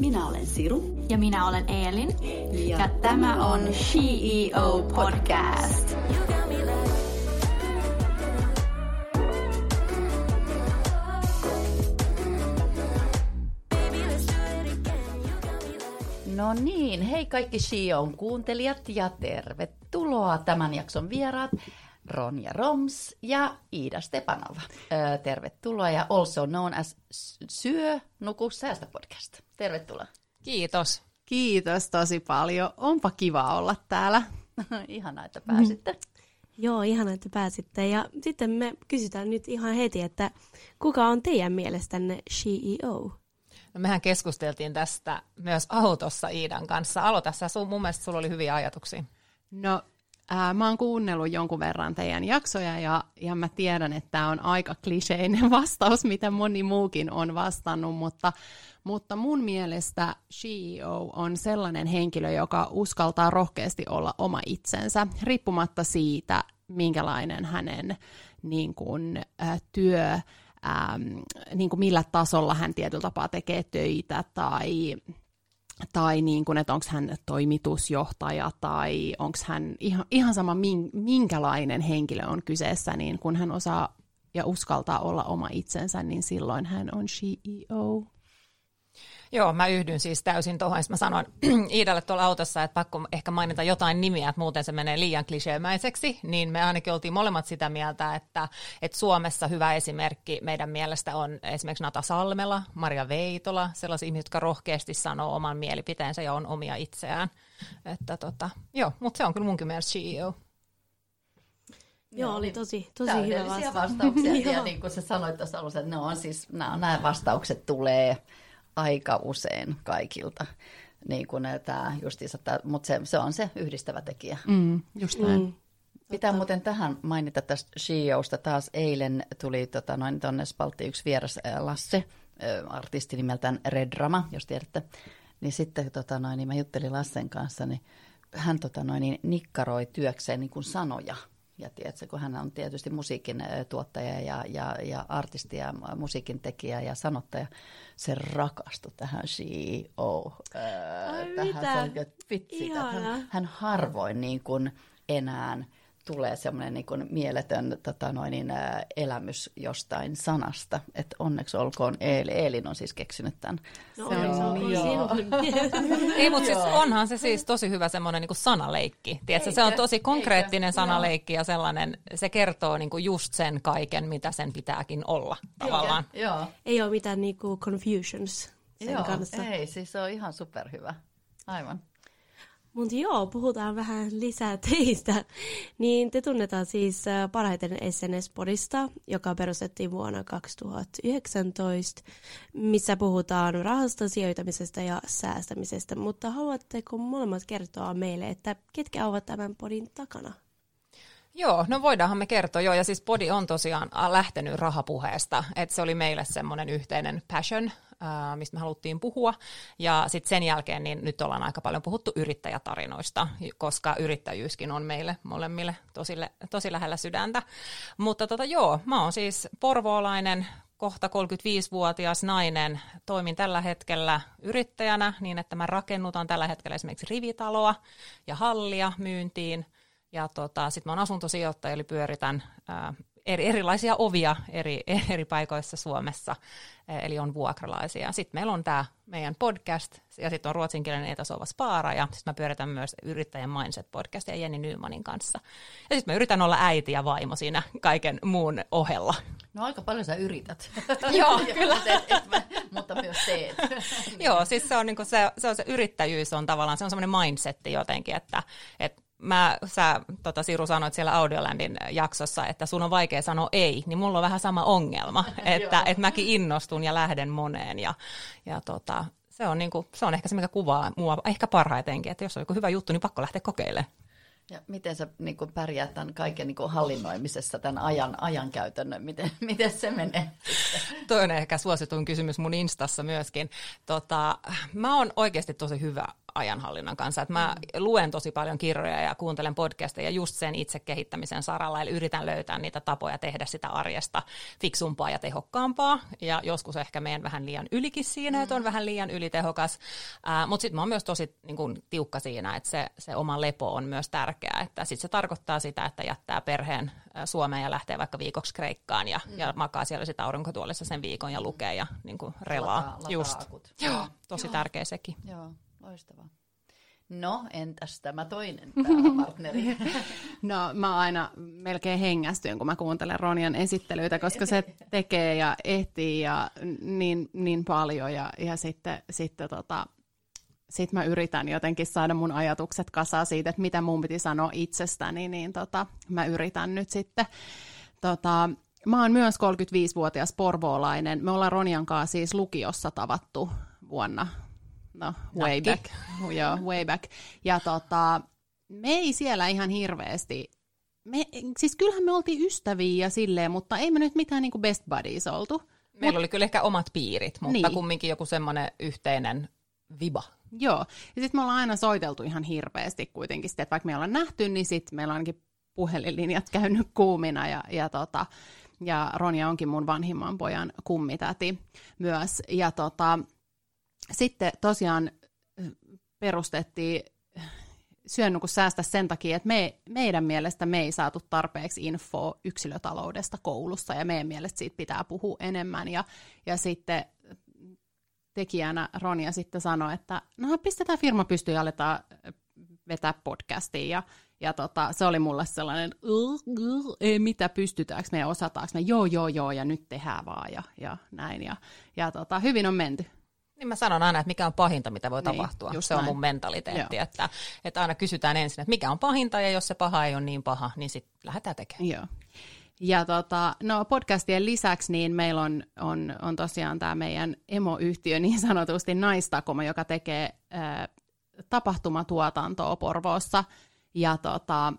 Minä olen Siru. Ja minä olen Eelin. Ja, ja tämä on CEO Podcast. No niin, hei kaikki SHIOn kuuntelijat ja tervetuloa tämän jakson vieraat. Ronja Roms ja Iida Stepanova. tervetuloa ja also known as Syö, nuku, säästä podcast. Tervetuloa. Kiitos. Kiitos tosi paljon. Onpa kiva olla täällä. Ihanaa, että pääsitte. Joo, ihanaa, että pääsitte. Ja sitten me kysytään nyt ihan heti, että kuka on teidän mielestänne CEO? No mehän keskusteltiin tästä myös autossa Iidan kanssa. Aloita sä, sun, mun mielestä sulla oli hyviä ajatuksia. No Ää, mä oon kuunnellut jonkun verran teidän jaksoja ja, ja mä tiedän, että tämä on aika kliseinen vastaus, mitä moni muukin on vastannut, mutta, mutta mun mielestä CEO on sellainen henkilö, joka uskaltaa rohkeasti olla oma itsensä, riippumatta siitä, minkälainen hänen niin kuin, äh, työ, ähm, niin kuin millä tasolla hän tietyllä tapaa tekee töitä tai tai niin kuin, että onko hän toimitusjohtaja tai onko hän ihan, ihan sama minkälainen henkilö on kyseessä, niin kun hän osaa ja uskaltaa olla oma itsensä, niin silloin hän on CEO. Joo, mä yhdyn siis täysin tuohon. Mä sanoin Iidalle tuolla autossa, että pakko ehkä mainita jotain nimiä, että muuten se menee liian kliseemäiseksi. Niin me ainakin oltiin molemmat sitä mieltä, että, että Suomessa hyvä esimerkki meidän mielestä on esimerkiksi Nata Salmela, Maria Veitola, sellaisia ihmisiä, jotka rohkeasti sanoo oman mielipiteensä ja on omia itseään. Että tota, joo, mutta se on kyllä munkin mielestä CEO. Joo, oli tosi, tosi hyvä vastaus. vastauksia. ja niin kuin sä sanoit tuossa alussa, että ne on siis, nämä, nämä vastaukset tulee aika usein kaikilta. Niin kuin tämä justiinsa, mutta se, se on se yhdistävä tekijä. Mm, just näin. Mm. Pitää muuten tähän mainita tästä SHIOsta. Taas eilen tuli tota, noin tuonne Spaltti yksi vieras Lasse, artisti nimeltään Redrama, jos tiedätte. Niin sitten tota, noin, niin mä juttelin Lassen kanssa, niin hän tota, noin, niin nikkaroi työkseen niin kuin sanoja – ja tiedätkö, kun hän on tietysti musiikin tuottaja ja, ja, ja artisti ja musiikin tekijä ja sanottaja, se rakastui tähän CEO. Ai tähän mitä? Vitsi, hän, hän harvoin niin kuin enää tulee semmoinen niin kuin mieletön tota noin, niin, ä, elämys jostain sanasta. Että onneksi olkoon Eeli. Eelin on siis keksinyt tämän. No, se on, joo. Ei, mutta siis onhan se siis tosi hyvä semmoinen niin sanaleikki. Tiedätkö, se on tosi konkreettinen Eikä? sanaleikki ja sellainen, se kertoo niin kuin just sen kaiken, mitä sen pitääkin olla tavallaan. Joo. joo. Ei ole mitään niin kuin confusions sen joo, kanssa. Ei, siis se on ihan superhyvä. Aivan. Mutta joo, puhutaan vähän lisää teistä. Niin te tunnetaan siis äh, parhaiten SNS-podista, joka perustettiin vuonna 2019, missä puhutaan rahasta, sijoitamisesta ja säästämisestä. Mutta haluatteko molemmat kertoa meille, että ketkä ovat tämän podin takana? Joo, no voidaanhan me kertoa joo, ja siis Podi on tosiaan lähtenyt rahapuheesta, että se oli meille semmoinen yhteinen passion, mistä me haluttiin puhua, ja sitten sen jälkeen niin nyt ollaan aika paljon puhuttu yrittäjätarinoista, koska yrittäjyyskin on meille molemmille tosi, tosi lähellä sydäntä. Mutta tota, joo, mä oon siis porvoolainen, kohta 35-vuotias nainen. Toimin tällä hetkellä yrittäjänä niin, että mä rakennutan tällä hetkellä esimerkiksi rivitaloa ja hallia myyntiin – ja tota, sitten mä oon asuntosijoittaja, eli pyöritän ää, eri, erilaisia ovia eri, eri paikoissa Suomessa, eli on vuokralaisia. Sitten meillä on tämä meidän podcast, ja sitten on ruotsinkielinen etasova spaara, ja sitten mä pyöritän myös yrittäjän mindset-podcastia Jenni Nymanin kanssa. Ja sitten mä yritän olla äiti ja vaimo siinä kaiken muun ohella. No aika paljon sä yrität. Joo, kyllä. et, et, mä, mutta myös teet. Joo, siis se on, niin se, se on se yrittäjyys on tavallaan, se on semmoinen mindsetti jotenkin, että, että mä, sä tota, Siru sanoit siellä Audiolandin jaksossa, että sun on vaikea sanoa ei, niin mulla on vähän sama ongelma, että, että mäkin innostun ja lähden moneen ja, ja tota, se, on niinku, se on ehkä se, mikä kuvaa mua ehkä parhaitenkin, että jos on joku hyvä juttu, niin pakko lähteä kokeilemaan. Ja miten sä niin kuin pärjäät tämän kaiken niin kuin hallinnoimisessa, tämän ajan, ajankäytön, miten, miten se menee? Toi on ehkä suosituin kysymys mun Instassa myöskin. Tota, mä oon oikeasti tosi hyvä ajanhallinnan kanssa. Että mä mm. luen tosi paljon kirjoja ja kuuntelen podcasteja just sen itse kehittämisen saralla, eli yritän löytää niitä tapoja tehdä sitä arjesta fiksumpaa ja tehokkaampaa, ja joskus ehkä menen vähän liian ylikin siinä, mm. että on vähän liian ylitehokas, äh, mutta sitten mä oon myös tosi niin kun, tiukka siinä, että se, se oma lepo on myös tärkeää, että sitten se tarkoittaa sitä, että jättää perheen Suomeen ja lähtee vaikka viikoksi Kreikkaan ja, mm. ja makaa siellä sitä aurinkotuolissa sen viikon ja lukee ja niin kuin relaa. Lataa, lataa Just. Akut. Joo, tosi Joo. tärkeä sekin. Joo, loistavaa. No, entäs tämä toinen partneri? no, mä aina melkein hengästyn, kun mä kuuntelen Ronian esittelyitä, koska se tekee ja ehtii ja niin, niin paljon. Ja, ja sitten, sitten tota, sit mä yritän jotenkin saada mun ajatukset kasaan siitä, että mitä mun piti sanoa itsestäni, niin tota, mä yritän nyt sitten. Tota, mä oon myös 35-vuotias porvoolainen. Me ollaan Ronian kanssa siis lukiossa tavattu vuonna, no way back. Joo, way back. Ja tota, me ei siellä ihan hirveästi me, siis kyllähän me oltiin ystäviä ja silleen, mutta ei me nyt mitään niin kuin best buddies oltu. Meillä Mut, oli kyllä ehkä omat piirit, mutta niin. kumminkin joku semmoinen yhteinen viba. Joo, ja sitten me ollaan aina soiteltu ihan hirveästi kuitenkin, sit, että vaikka me ollaan nähty, niin sitten meillä on ainakin puhelinlinjat käynyt kuumina, ja, ja, tota, ja Ronja onkin mun vanhimman pojan kummitäti myös. Ja tota, sitten tosiaan perustettiin syön kun säästä sen takia, että me, meidän mielestä me ei saatu tarpeeksi infoa yksilötaloudesta koulussa ja meidän mielestä siitä pitää puhua enemmän. Ja, ja sitten tekijänä Ronja sitten sanoi, että no pistetään firma pystyyn ja aletaan vetää podcastia. Ja, ja tota, se oli mulle sellainen, ei mitä pystytäänkö me osataanko me, joo joo joo ja nyt tehdään vaan ja, ja näin. Ja, ja tota, hyvin on menty. Niin mä sanon aina, että mikä on pahinta, mitä voi niin, tapahtua. Se näin. on mun mentaliteetti, että, että aina kysytään ensin, että mikä on pahinta, ja jos se paha ei ole niin paha, niin sitten lähdetään tekemään. Joo. Ja tota, no podcastien lisäksi niin meillä on, on, on tosiaan tämä meidän emoyhtiö niin sanotusti Naistakoma, joka tekee ää, tapahtumatuotantoa Porvoossa. Ja tota,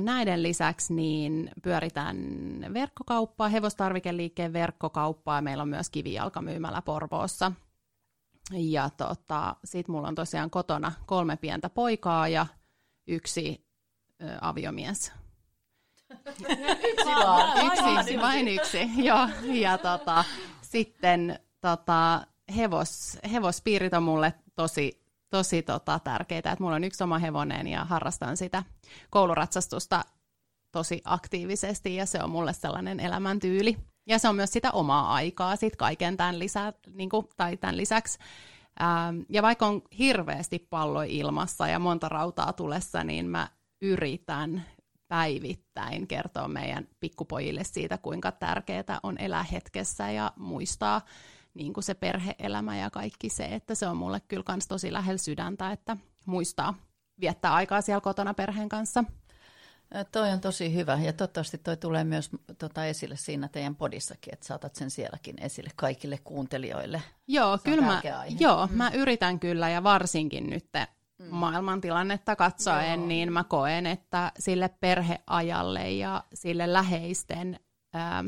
näiden lisäksi niin pyöritään verkkokauppaa, hevostarvikeliikkeen verkkokauppaa. Meillä on myös kivijalkamyymälä Porvoossa. Ja tota, sitten mulla on tosiaan kotona kolme pientä poikaa ja yksi ä, aviomies yksi vaan. Yksi, yksi, vain yksi. Joo. Ja tota, sitten tota, hevos, hevospiirit on mulle tosi, tosi tota, tärkeitä. Että mulla on yksi oma hevonen ja harrastan sitä kouluratsastusta tosi aktiivisesti ja se on mulle sellainen elämäntyyli. Ja se on myös sitä omaa aikaa sit kaiken tämän, lisä, niin kuin, tai tämän lisäksi. Ähm, ja vaikka on hirveästi pallo ilmassa ja monta rautaa tulessa, niin mä yritän päivittäin kertoa meidän pikkupojille siitä, kuinka tärkeää on elää hetkessä ja muistaa niin kuin se perheelämä ja kaikki se, että se on mulle kyllä kans tosi lähellä sydäntä, että muistaa viettää aikaa siellä kotona perheen kanssa. Toi on tosi hyvä ja toivottavasti toi tulee myös tota, esille siinä teidän podissakin, että saatat sen sielläkin esille kaikille kuuntelijoille. Joo, kyllä mä, joo mm. mä yritän kyllä ja varsinkin nyt mm. maailmantilannetta katsoen, Joo. niin mä koen, että sille perheajalle ja sille läheisten, ää,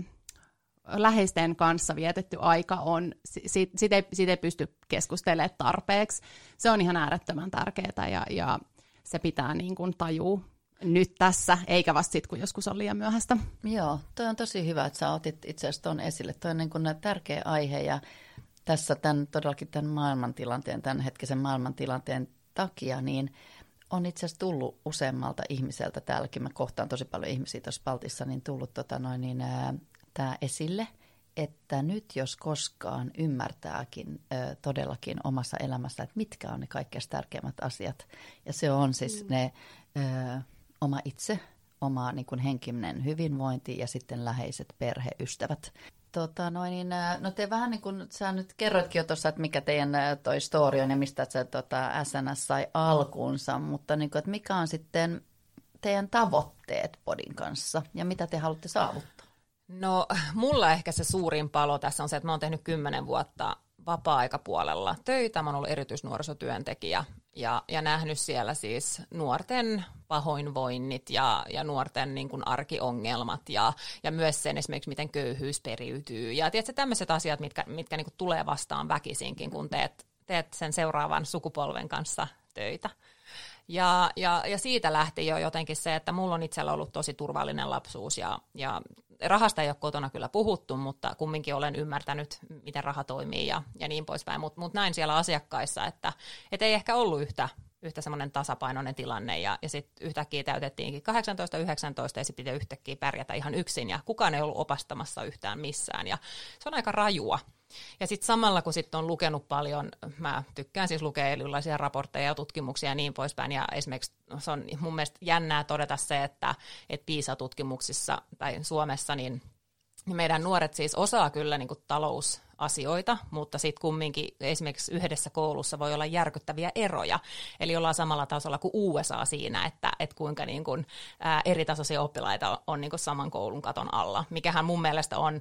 läheisten kanssa vietetty aika on, siitä, siitä, ei, siitä ei pysty keskustelemaan tarpeeksi. Se on ihan äärettömän tärkeää ja, ja se pitää niin kuin tajua nyt tässä, eikä vasta sitten, kun joskus on liian myöhäistä. Joo, toi on tosi hyvä, että sä otit itse asiassa tuon esille. Toi on niin kuin tärkeä aihe ja tässä tämän, todellakin tämän maailmantilanteen, tämän hetkisen maailmantilanteen takia, niin on itse asiassa tullut useammalta ihmiseltä, täälläkin mä kohtaan tosi paljon ihmisiä tuossa Paltissa, niin tullut tota noin, niin, tämä esille, että nyt jos koskaan ymmärtääkin ä, todellakin omassa elämässä, että mitkä on ne kaikkein tärkeimmät asiat. Ja se on siis mm. ne ä, oma itse, oma niin kuin henkinen hyvinvointi ja sitten läheiset perheystävät. Tota, noin, niin, no te vähän niin kuin, sä nyt kerroitkin jo tuossa, että mikä teidän toi story on ja mistä se tota, SNS sai alkuunsa, mutta niin kuin, että mikä on sitten teidän tavoitteet podin kanssa ja mitä te haluatte saavuttaa? No mulla ehkä se suurin palo tässä on se, että mä oon tehnyt kymmenen vuotta vapaa-aikapuolella töitä. Mä oon ollut erityisnuorisotyöntekijä ja, ja nähnyt siellä siis nuorten pahoinvoinnit ja, ja nuorten niin kuin arkiongelmat ja, ja myös sen esimerkiksi, miten köyhyys periytyy. Ja tiedätkö, tämmöiset asiat, mitkä, mitkä niin kuin tulee vastaan väkisinkin, kun teet, teet sen seuraavan sukupolven kanssa töitä. Ja, ja, ja siitä lähti jo jotenkin se, että mulla on itsellä ollut tosi turvallinen lapsuus ja, ja rahasta ei ole kotona kyllä puhuttu, mutta kumminkin olen ymmärtänyt, miten raha toimii ja, ja niin poispäin. Mutta mut näin siellä asiakkaissa, että et ei ehkä ollut yhtä, yhtä semmoinen tasapainoinen tilanne ja, ja sitten yhtäkkiä täytettiinkin 18-19 ja sitten piti yhtäkkiä pärjätä ihan yksin ja kukaan ei ollut opastamassa yhtään missään ja se on aika rajua. Ja sitten samalla, kun sitten on lukenut paljon, mä tykkään siis lukea erilaisia raportteja ja tutkimuksia ja niin poispäin, ja esimerkiksi se on mun mielestä jännää todeta se, että, että PISA-tutkimuksissa tai Suomessa, niin meidän nuoret siis osaa kyllä niin kuin talousasioita, mutta sitten kumminkin esimerkiksi yhdessä koulussa voi olla järkyttäviä eroja. Eli ollaan samalla tasolla kuin USA siinä, että, että kuinka niin kuin, ää, eri tasoisia oppilaita on, on niin kuin saman koulun katon alla, mikähän mun mielestä on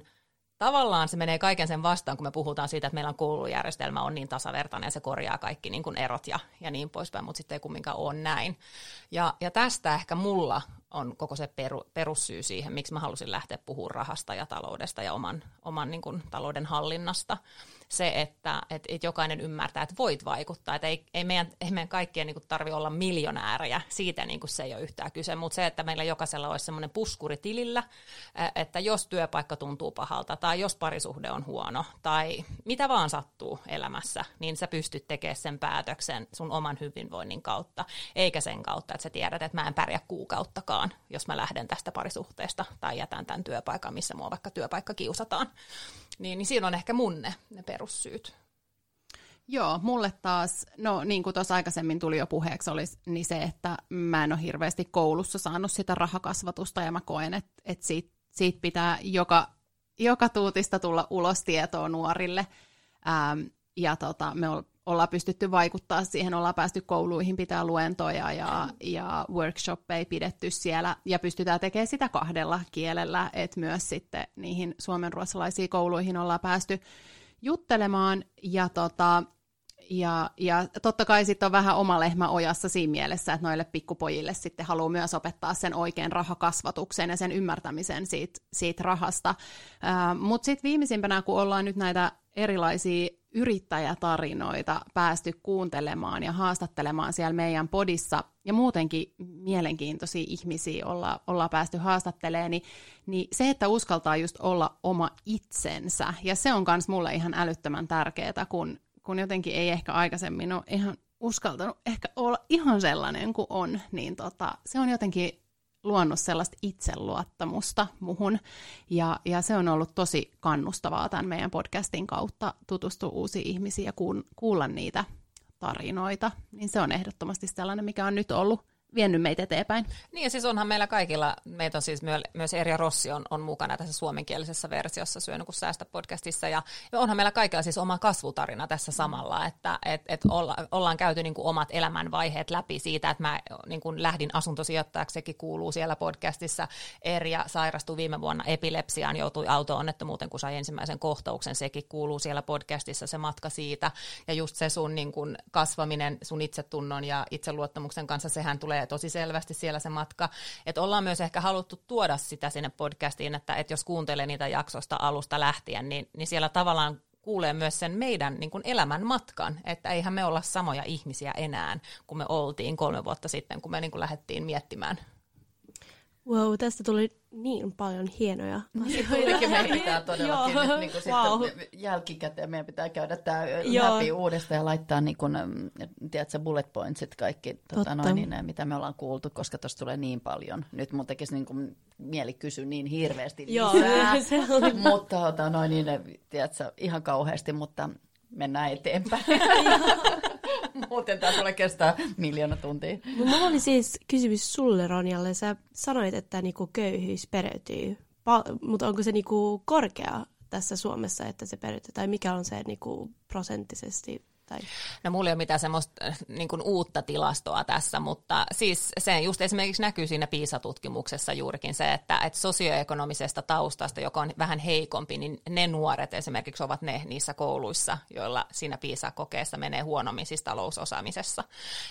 tavallaan se menee kaiken sen vastaan, kun me puhutaan siitä, että meillä on koulujärjestelmä on niin tasavertainen ja se korjaa kaikki niin kuin erot ja, ja niin poispäin, mutta sitten ei kumminkaan ole näin. Ja, ja tästä ehkä mulla on koko se peru, perussyy siihen, miksi mä halusin lähteä puhumaan rahasta ja taloudesta ja oman, oman niin kuin, talouden hallinnasta se, että et, et jokainen ymmärtää, että voit vaikuttaa. Että ei, ei, meidän, ei meidän kaikkien niin tarvitse olla miljonäärejä, siitä niin se ei ole yhtään kyse, mutta se, että meillä jokaisella olisi semmoinen puskuri tilillä, että jos työpaikka tuntuu pahalta tai jos parisuhde on huono tai mitä vaan sattuu elämässä, niin sä pystyt tekemään sen päätöksen sun oman hyvinvoinnin kautta, eikä sen kautta, että sä tiedät, että mä en pärjää kuukauttakaan, jos mä lähden tästä parisuhteesta tai jätän tämän työpaikan, missä mua vaikka työpaikka kiusataan. Niin, niin siinä on ehkä mun ne, ne perussyyt. Joo, mulle taas, no niin kuin tuossa aikaisemmin tuli jo puheeksi, oli niin se, että mä en ole hirveästi koulussa saanut sitä rahakasvatusta ja mä koen, että, että siitä, siitä pitää joka, joka tuutista tulla ulos tietoa nuorille. Ähm, ja tota, me ollaan pystytty vaikuttaa siihen, ollaan päästy kouluihin pitää luentoja ja, ja workshoppeja pidetty siellä ja pystytään tekemään sitä kahdella kielellä, että myös sitten niihin suomenruotsalaisiin kouluihin ollaan päästy juttelemaan ja tota, ja, ja totta kai sitten on vähän oma lehmä ojassa siinä mielessä, että noille pikkupojille sitten haluaa myös opettaa sen oikean rahakasvatuksen ja sen ymmärtämisen siitä, siitä rahasta. Mutta sitten viimeisimpänä, kun ollaan nyt näitä erilaisia yrittäjätarinoita päästy kuuntelemaan ja haastattelemaan siellä meidän podissa, ja muutenkin mielenkiintoisia ihmisiä olla, ollaan päästy haastattelemaan, niin, niin se, että uskaltaa just olla oma itsensä, ja se on myös mulle ihan älyttömän tärkeää, kun, kun jotenkin ei ehkä aikaisemmin ole ihan uskaltanut ehkä olla ihan sellainen kuin on, niin tota, se on jotenkin luonut sellaista itseluottamusta muhun. Ja, ja se on ollut tosi kannustavaa tämän meidän podcastin kautta tutustua uusiin ihmisiin ja kuulla niitä tarinoita. Niin se on ehdottomasti sellainen, mikä on nyt ollut vienyt meitä eteenpäin. Niin ja siis onhan meillä kaikilla, meitä on siis myös Erja Rossi on, on mukana tässä suomenkielisessä versiossa Syönyt kun säästä podcastissa ja, ja onhan meillä kaikilla siis oma kasvutarina tässä samalla, että et, et olla, ollaan käyty niin kuin omat elämänvaiheet läpi siitä, että mä niin kuin lähdin asuntosijoittajaksi, sekin kuuluu siellä podcastissa. Erja sairastui viime vuonna epilepsiaan, joutui auto-onnettomuuteen, kun sai ensimmäisen kohtauksen, sekin kuuluu siellä podcastissa se matka siitä ja just se sun niin kuin kasvaminen sun itsetunnon ja itseluottamuksen kanssa, sehän tulee tulee tosi selvästi siellä se matka. Että ollaan myös ehkä haluttu tuoda sitä sinne podcastiin, että, että jos kuuntelee niitä jaksosta alusta lähtien, niin, niin siellä tavallaan kuulee myös sen meidän niin kuin elämän matkan, että eihän me olla samoja ihmisiä enää, kun me oltiin kolme vuotta sitten, kun me niin kuin lähdettiin miettimään Wow, tästä tuli niin paljon hienoja niin, asioita. meidän pitää todellakin nyt niin kuin wow. sitten jälkikäteen meidän pitää käydä tämä Joo. läpi uudestaan ja laittaa niin kuin, tiedätkö, bullet pointsit kaikki, tota, noin, niin, mitä me ollaan kuultu, koska tuossa tulee niin paljon. Nyt mun tekisi niin kuin, mieli kysyä niin hirveästi lisää, Joo, se oli. mutta tota, noin, niin, tiedätkö, ihan kauheasti, mutta mennään eteenpäin. Muuten tämä tulee kestää miljoona tuntia. Mulla oli siis kysymys sulle, Ronjalle. Sä sanoit, että niinku köyhyys pereytyy, mutta onko se niinku korkea tässä Suomessa, että se pereytyy, tai mikä on se niinku prosenttisesti tai... No mulla ei ole mitään semmoista äh, niin kuin uutta tilastoa tässä, mutta siis se just esimerkiksi näkyy siinä PISA-tutkimuksessa juurikin se, että, että sosioekonomisesta taustasta, joka on vähän heikompi, niin ne nuoret esimerkiksi ovat ne niissä kouluissa, joilla siinä PISA-kokeessa menee huonommin siis talousosaamisessa.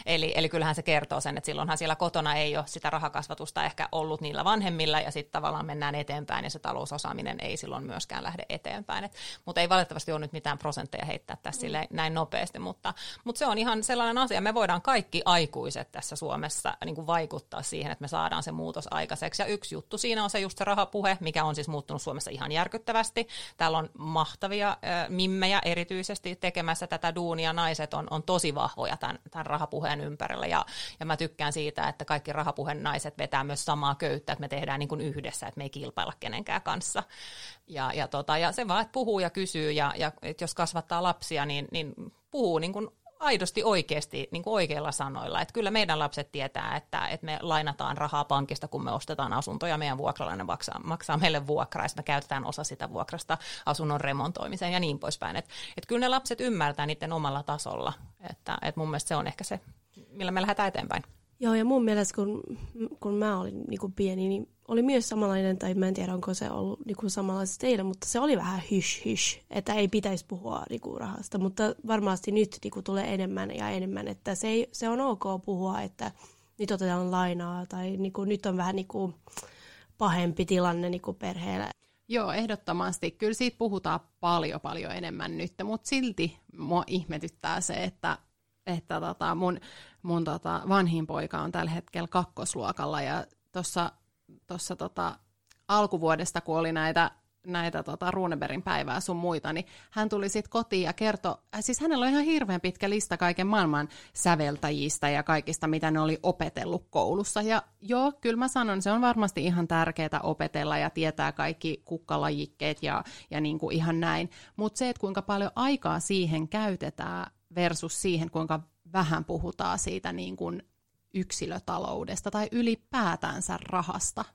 Eli, eli kyllähän se kertoo sen, että silloinhan siellä kotona ei ole sitä rahakasvatusta ehkä ollut niillä vanhemmilla ja sitten tavallaan mennään eteenpäin ja se talousosaaminen ei silloin myöskään lähde eteenpäin. Et, mutta ei valitettavasti ole nyt mitään prosentteja heittää tässä mm. näin nopeasti oikeasti, mutta, mutta se on ihan sellainen asia, me voidaan kaikki aikuiset tässä Suomessa niin kuin vaikuttaa siihen, että me saadaan se muutos aikaiseksi. Ja yksi juttu siinä on se just se rahapuhe, mikä on siis muuttunut Suomessa ihan järkyttävästi. Täällä on mahtavia äh, mimmejä erityisesti tekemässä tätä duunia. Naiset on, on tosi vahvoja tämän, tämän rahapuheen ympärillä ja, ja mä tykkään siitä, että kaikki rahapuheen naiset vetää myös samaa köyttä, että me tehdään niin kuin yhdessä, että me ei kilpailla kenenkään kanssa. Ja, ja, tota, ja se vaan, että puhuu ja kysyy ja, ja että jos kasvattaa lapsia, niin, niin puhuu niin kuin aidosti oikeasti niin kuin oikeilla sanoilla. Että kyllä meidän lapset tietää, että, että me lainataan rahaa pankista, kun me ostetaan asuntoja, meidän vuokralainen maksaa, maksaa meille vuokraa, ja me käytetään osa sitä vuokrasta asunnon remontoimiseen ja niin poispäin. Että että kyllä ne lapset ymmärtää niiden omalla tasolla, että että mun mielestä se on ehkä se, millä me lähdetään eteenpäin. Joo, ja mun mielestä kun, kun mä olin niin kuin pieni, niin oli myös samanlainen, tai mä en tiedä onko se ollut niin kuin samanlaista teille, mutta se oli vähän hysh hysh, että ei pitäisi puhua niin kuin rahasta, mutta varmasti nyt niin kuin tulee enemmän ja enemmän, että se, ei, se on ok puhua, että nyt otetaan lainaa, tai niin kuin, nyt on vähän niin kuin pahempi tilanne niin kuin perheellä. Joo, ehdottomasti. Kyllä siitä puhutaan paljon paljon enemmän nyt, mutta silti mua ihmetyttää se, että että tota, mun, mun tota, vanhin poika on tällä hetkellä kakkosluokalla ja tuossa tossa, tota, alkuvuodesta, kun oli näitä näitä tota, Runeberin päivää sun muita, niin hän tuli sitten kotiin ja kertoi, äh, siis hänellä on ihan hirveän pitkä lista kaiken maailman säveltäjistä ja kaikista, mitä ne oli opetellut koulussa. Ja joo, kyllä mä sanon, se on varmasti ihan tärkeää opetella ja tietää kaikki kukkalajikkeet ja, ja niin kuin ihan näin. Mutta se, että kuinka paljon aikaa siihen käytetään, versus siihen, kuinka vähän puhutaan siitä niin kuin yksilötaloudesta tai ylipäätänsä rahasta.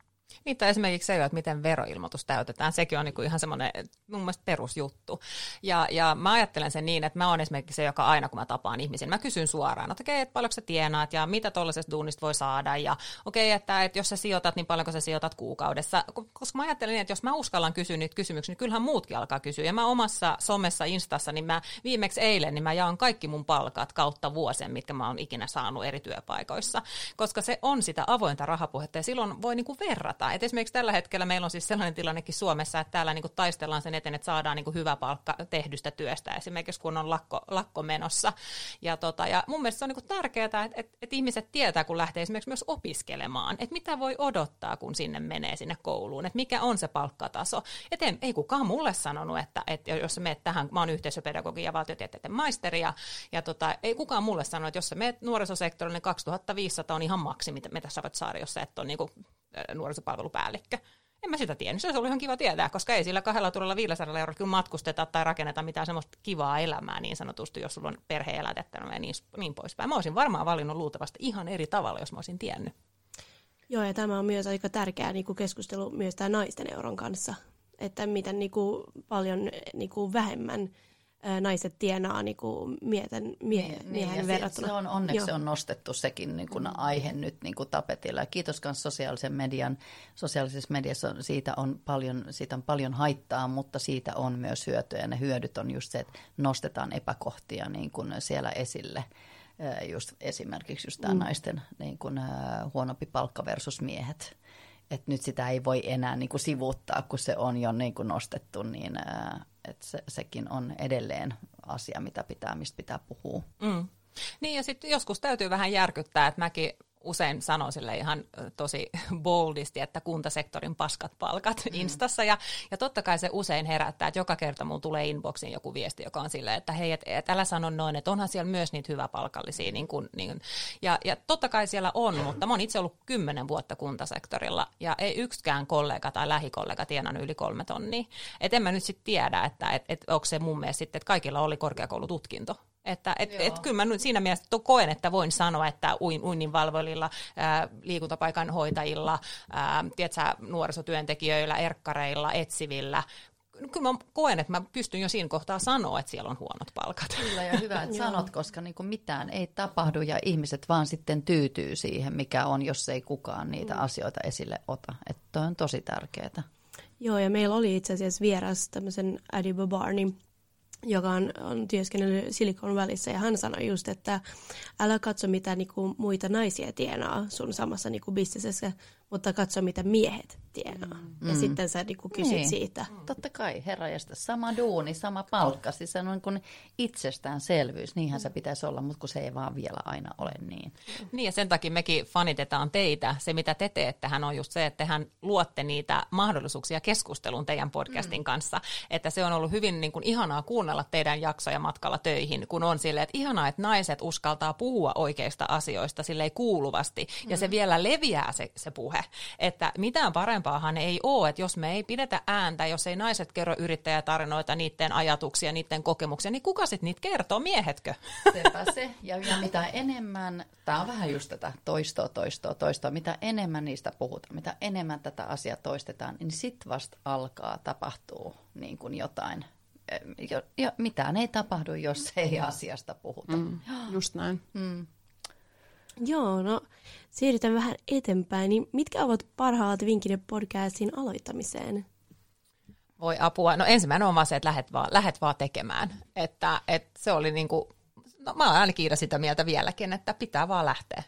Niin, tai esimerkiksi se, että miten veroilmoitus täytetään, sekin on niin kuin ihan semmoinen mun mielestä perusjuttu. Ja, ja mä ajattelen sen niin, että mä oon esimerkiksi se, joka aina kun mä tapaan ihmisen, mä kysyn suoraan, että okei, okay, että paljonko sä tienaat ja mitä tuollaisesta duunista voi saada ja okei, okay, että, että jos sä sijoitat, niin paljonko sä sijoitat kuukaudessa. Koska mä ajattelen niin, että jos mä uskallan kysyä niitä kysymyksiä, niin kyllähän muutkin alkaa kysyä. Ja mä omassa somessa, instassa, niin mä viimeksi eilen, niin mä jaan kaikki mun palkat kautta vuosien, mitkä mä oon ikinä saanut eri työpaikoissa. Koska se on sitä avointa rahapuhetta ja silloin voi niin kuin verrata verrata. Et esimerkiksi tällä hetkellä meillä on siis sellainen tilannekin Suomessa, että täällä niinku taistellaan sen eteen, että saadaan niinku hyvä palkka tehdystä työstä, esimerkiksi kun on lakko, lakko menossa. Ja, tota, ja mun mielestä se on niinku tärkeää, että et, et ihmiset tietää, kun lähtee esimerkiksi myös opiskelemaan, että mitä voi odottaa, kun sinne menee sinne kouluun, että mikä on se palkkataso. Et ei, ei kukaan mulle sanonut, että, että jos sä meet tähän, mä oon yhteisöpedagogi ja valtiotieteiden maisteri, ja, ja tota, ei kukaan mulle sanonut, että jos sä meet nuorisosektorille, niin 2500 on ihan maksimi, mitä sä voit saada, jos sä et ole niinku nuorisopalvelupäällikkö. En mä sitä tiennyt. Se olisi ollut ihan kiva tietää, koska ei sillä kahdella tuolla 500 eurolla kyllä matkusteta tai rakenneta mitään semmoista kivaa elämää niin sanotusti, jos sulla on perhe elätettävä ja niin, niin poispäin. Mä olisin varmaan valinnut luultavasti ihan eri tavalla, jos mä olisin tiennyt. Joo, ja tämä on myös aika tärkeä niin kuin keskustelu myös tämä naisten euron kanssa, että miten niin kuin, paljon niin kuin vähemmän naiset tienaa niin kuin mieten, mie, niin, miehen niin, verrattuna. Se on, onneksi Joo. se on nostettu sekin niin kuin aihe nyt niin kuin tapetilla. Ja kiitos myös sosiaalisen median. Sosiaalisessa mediassa siitä on, paljon, siitä on paljon haittaa, mutta siitä on myös hyötyä. Ja ne hyödyt on just se, että nostetaan epäkohtia niin kuin siellä esille. Just esimerkiksi just tämä mm. naisten niin kuin, huonompi palkka versus miehet että nyt sitä ei voi enää niin kuin sivuuttaa, kun se on jo niin kuin nostettu, niin että se, sekin on edelleen asia, mitä pitää, mistä pitää puhua. Mm. Niin ja sitten joskus täytyy vähän järkyttää, että mäkin usein sanon sille ihan tosi boldisti, että kuntasektorin paskat palkat mm. Instassa. Ja, ja totta kai se usein herättää, että joka kerta mulla tulee inboxiin joku viesti, joka on silleen, että hei, et, et älä sano noin, että onhan siellä myös niitä hyväpalkallisia. Niin kun, niin, ja, ja totta kai siellä on, mutta mä oon itse ollut kymmenen vuotta kuntasektorilla ja ei yksikään kollega tai lähikollega tienannut yli kolme tonnia. Et en mä nyt sitten tiedä, että et, et, onko se mun mielestä sitten, että kaikilla oli korkeakoulututkinto. Että et, et kyllä mä siinä mielessä koen, että voin sanoa, että uin, uinninvalvojilla, ää, liikuntapaikan hoitajilla, ää, tiedätkö, nuorisotyöntekijöillä, erkkareilla, etsivillä, kyllä mä koen, että mä pystyn jo siinä kohtaa sanoa, että siellä on huonot palkat. Kyllä ja hyvä, että sanot, koska niin kuin mitään ei tapahdu ja ihmiset vaan sitten tyytyy siihen, mikä on, jos ei kukaan niitä mm. asioita esille ota. Että on tosi tärkeää. Joo, ja meillä oli itse asiassa vieras tämmöisen Adi Babarni, joka on, on työskennellyt Silikon välissä, ja hän sanoi just, että älä katso mitä niinku, muita naisia tienaa sun samassa niinku, bisnesessä, mutta katso mitä miehet tienaa. Mm. Ja sitten sä niin kysyt niin. siitä. Totta kai, herra sama duuni, sama palkka, siis se on niin kuin itsestäänselvyys, niinhän se pitäisi olla, mutta kun se ei vaan vielä aina ole niin. Niin ja sen takia mekin fanitetaan teitä. Se mitä te teettehän on just se, että tehän luotte niitä mahdollisuuksia keskustelun teidän podcastin mm. kanssa. Että se on ollut hyvin niin kuin ihanaa kuunnella teidän jaksoja matkalla töihin, kun on silleen, että ihanaa, että naiset uskaltaa puhua oikeista asioista silleen kuuluvasti. Ja mm. se vielä leviää se, se puhe. Että mitään parempaahan ei ole, että jos me ei pidetä ääntä, jos ei naiset kerro yrittäjätarinoita, niiden ajatuksia, niiden kokemuksia, niin kuka sitten niitä kertoo, miehetkö? Sepä se. Ja, ja mitä enemmän, tämä on vähän just tätä toistoa, toistoa, toistoa, mitä enemmän niistä puhutaan, mitä enemmän tätä asiaa toistetaan, niin sitten vasta alkaa tapahtua niin kuin jotain ja, ja mitään ei tapahdu, jos ei asiasta puhuta. Mm, just näin. Mm. Joo, no siirrytään vähän eteenpäin. Niin mitkä ovat parhaat vinkit podcastin aloittamiseen? Voi apua. No ensimmäinen on vaan se, että lähet vaan, lähet vaan tekemään. Että, että se oli niin kuin, no mä olen ainakin sitä mieltä vieläkin, että pitää vaan lähteä.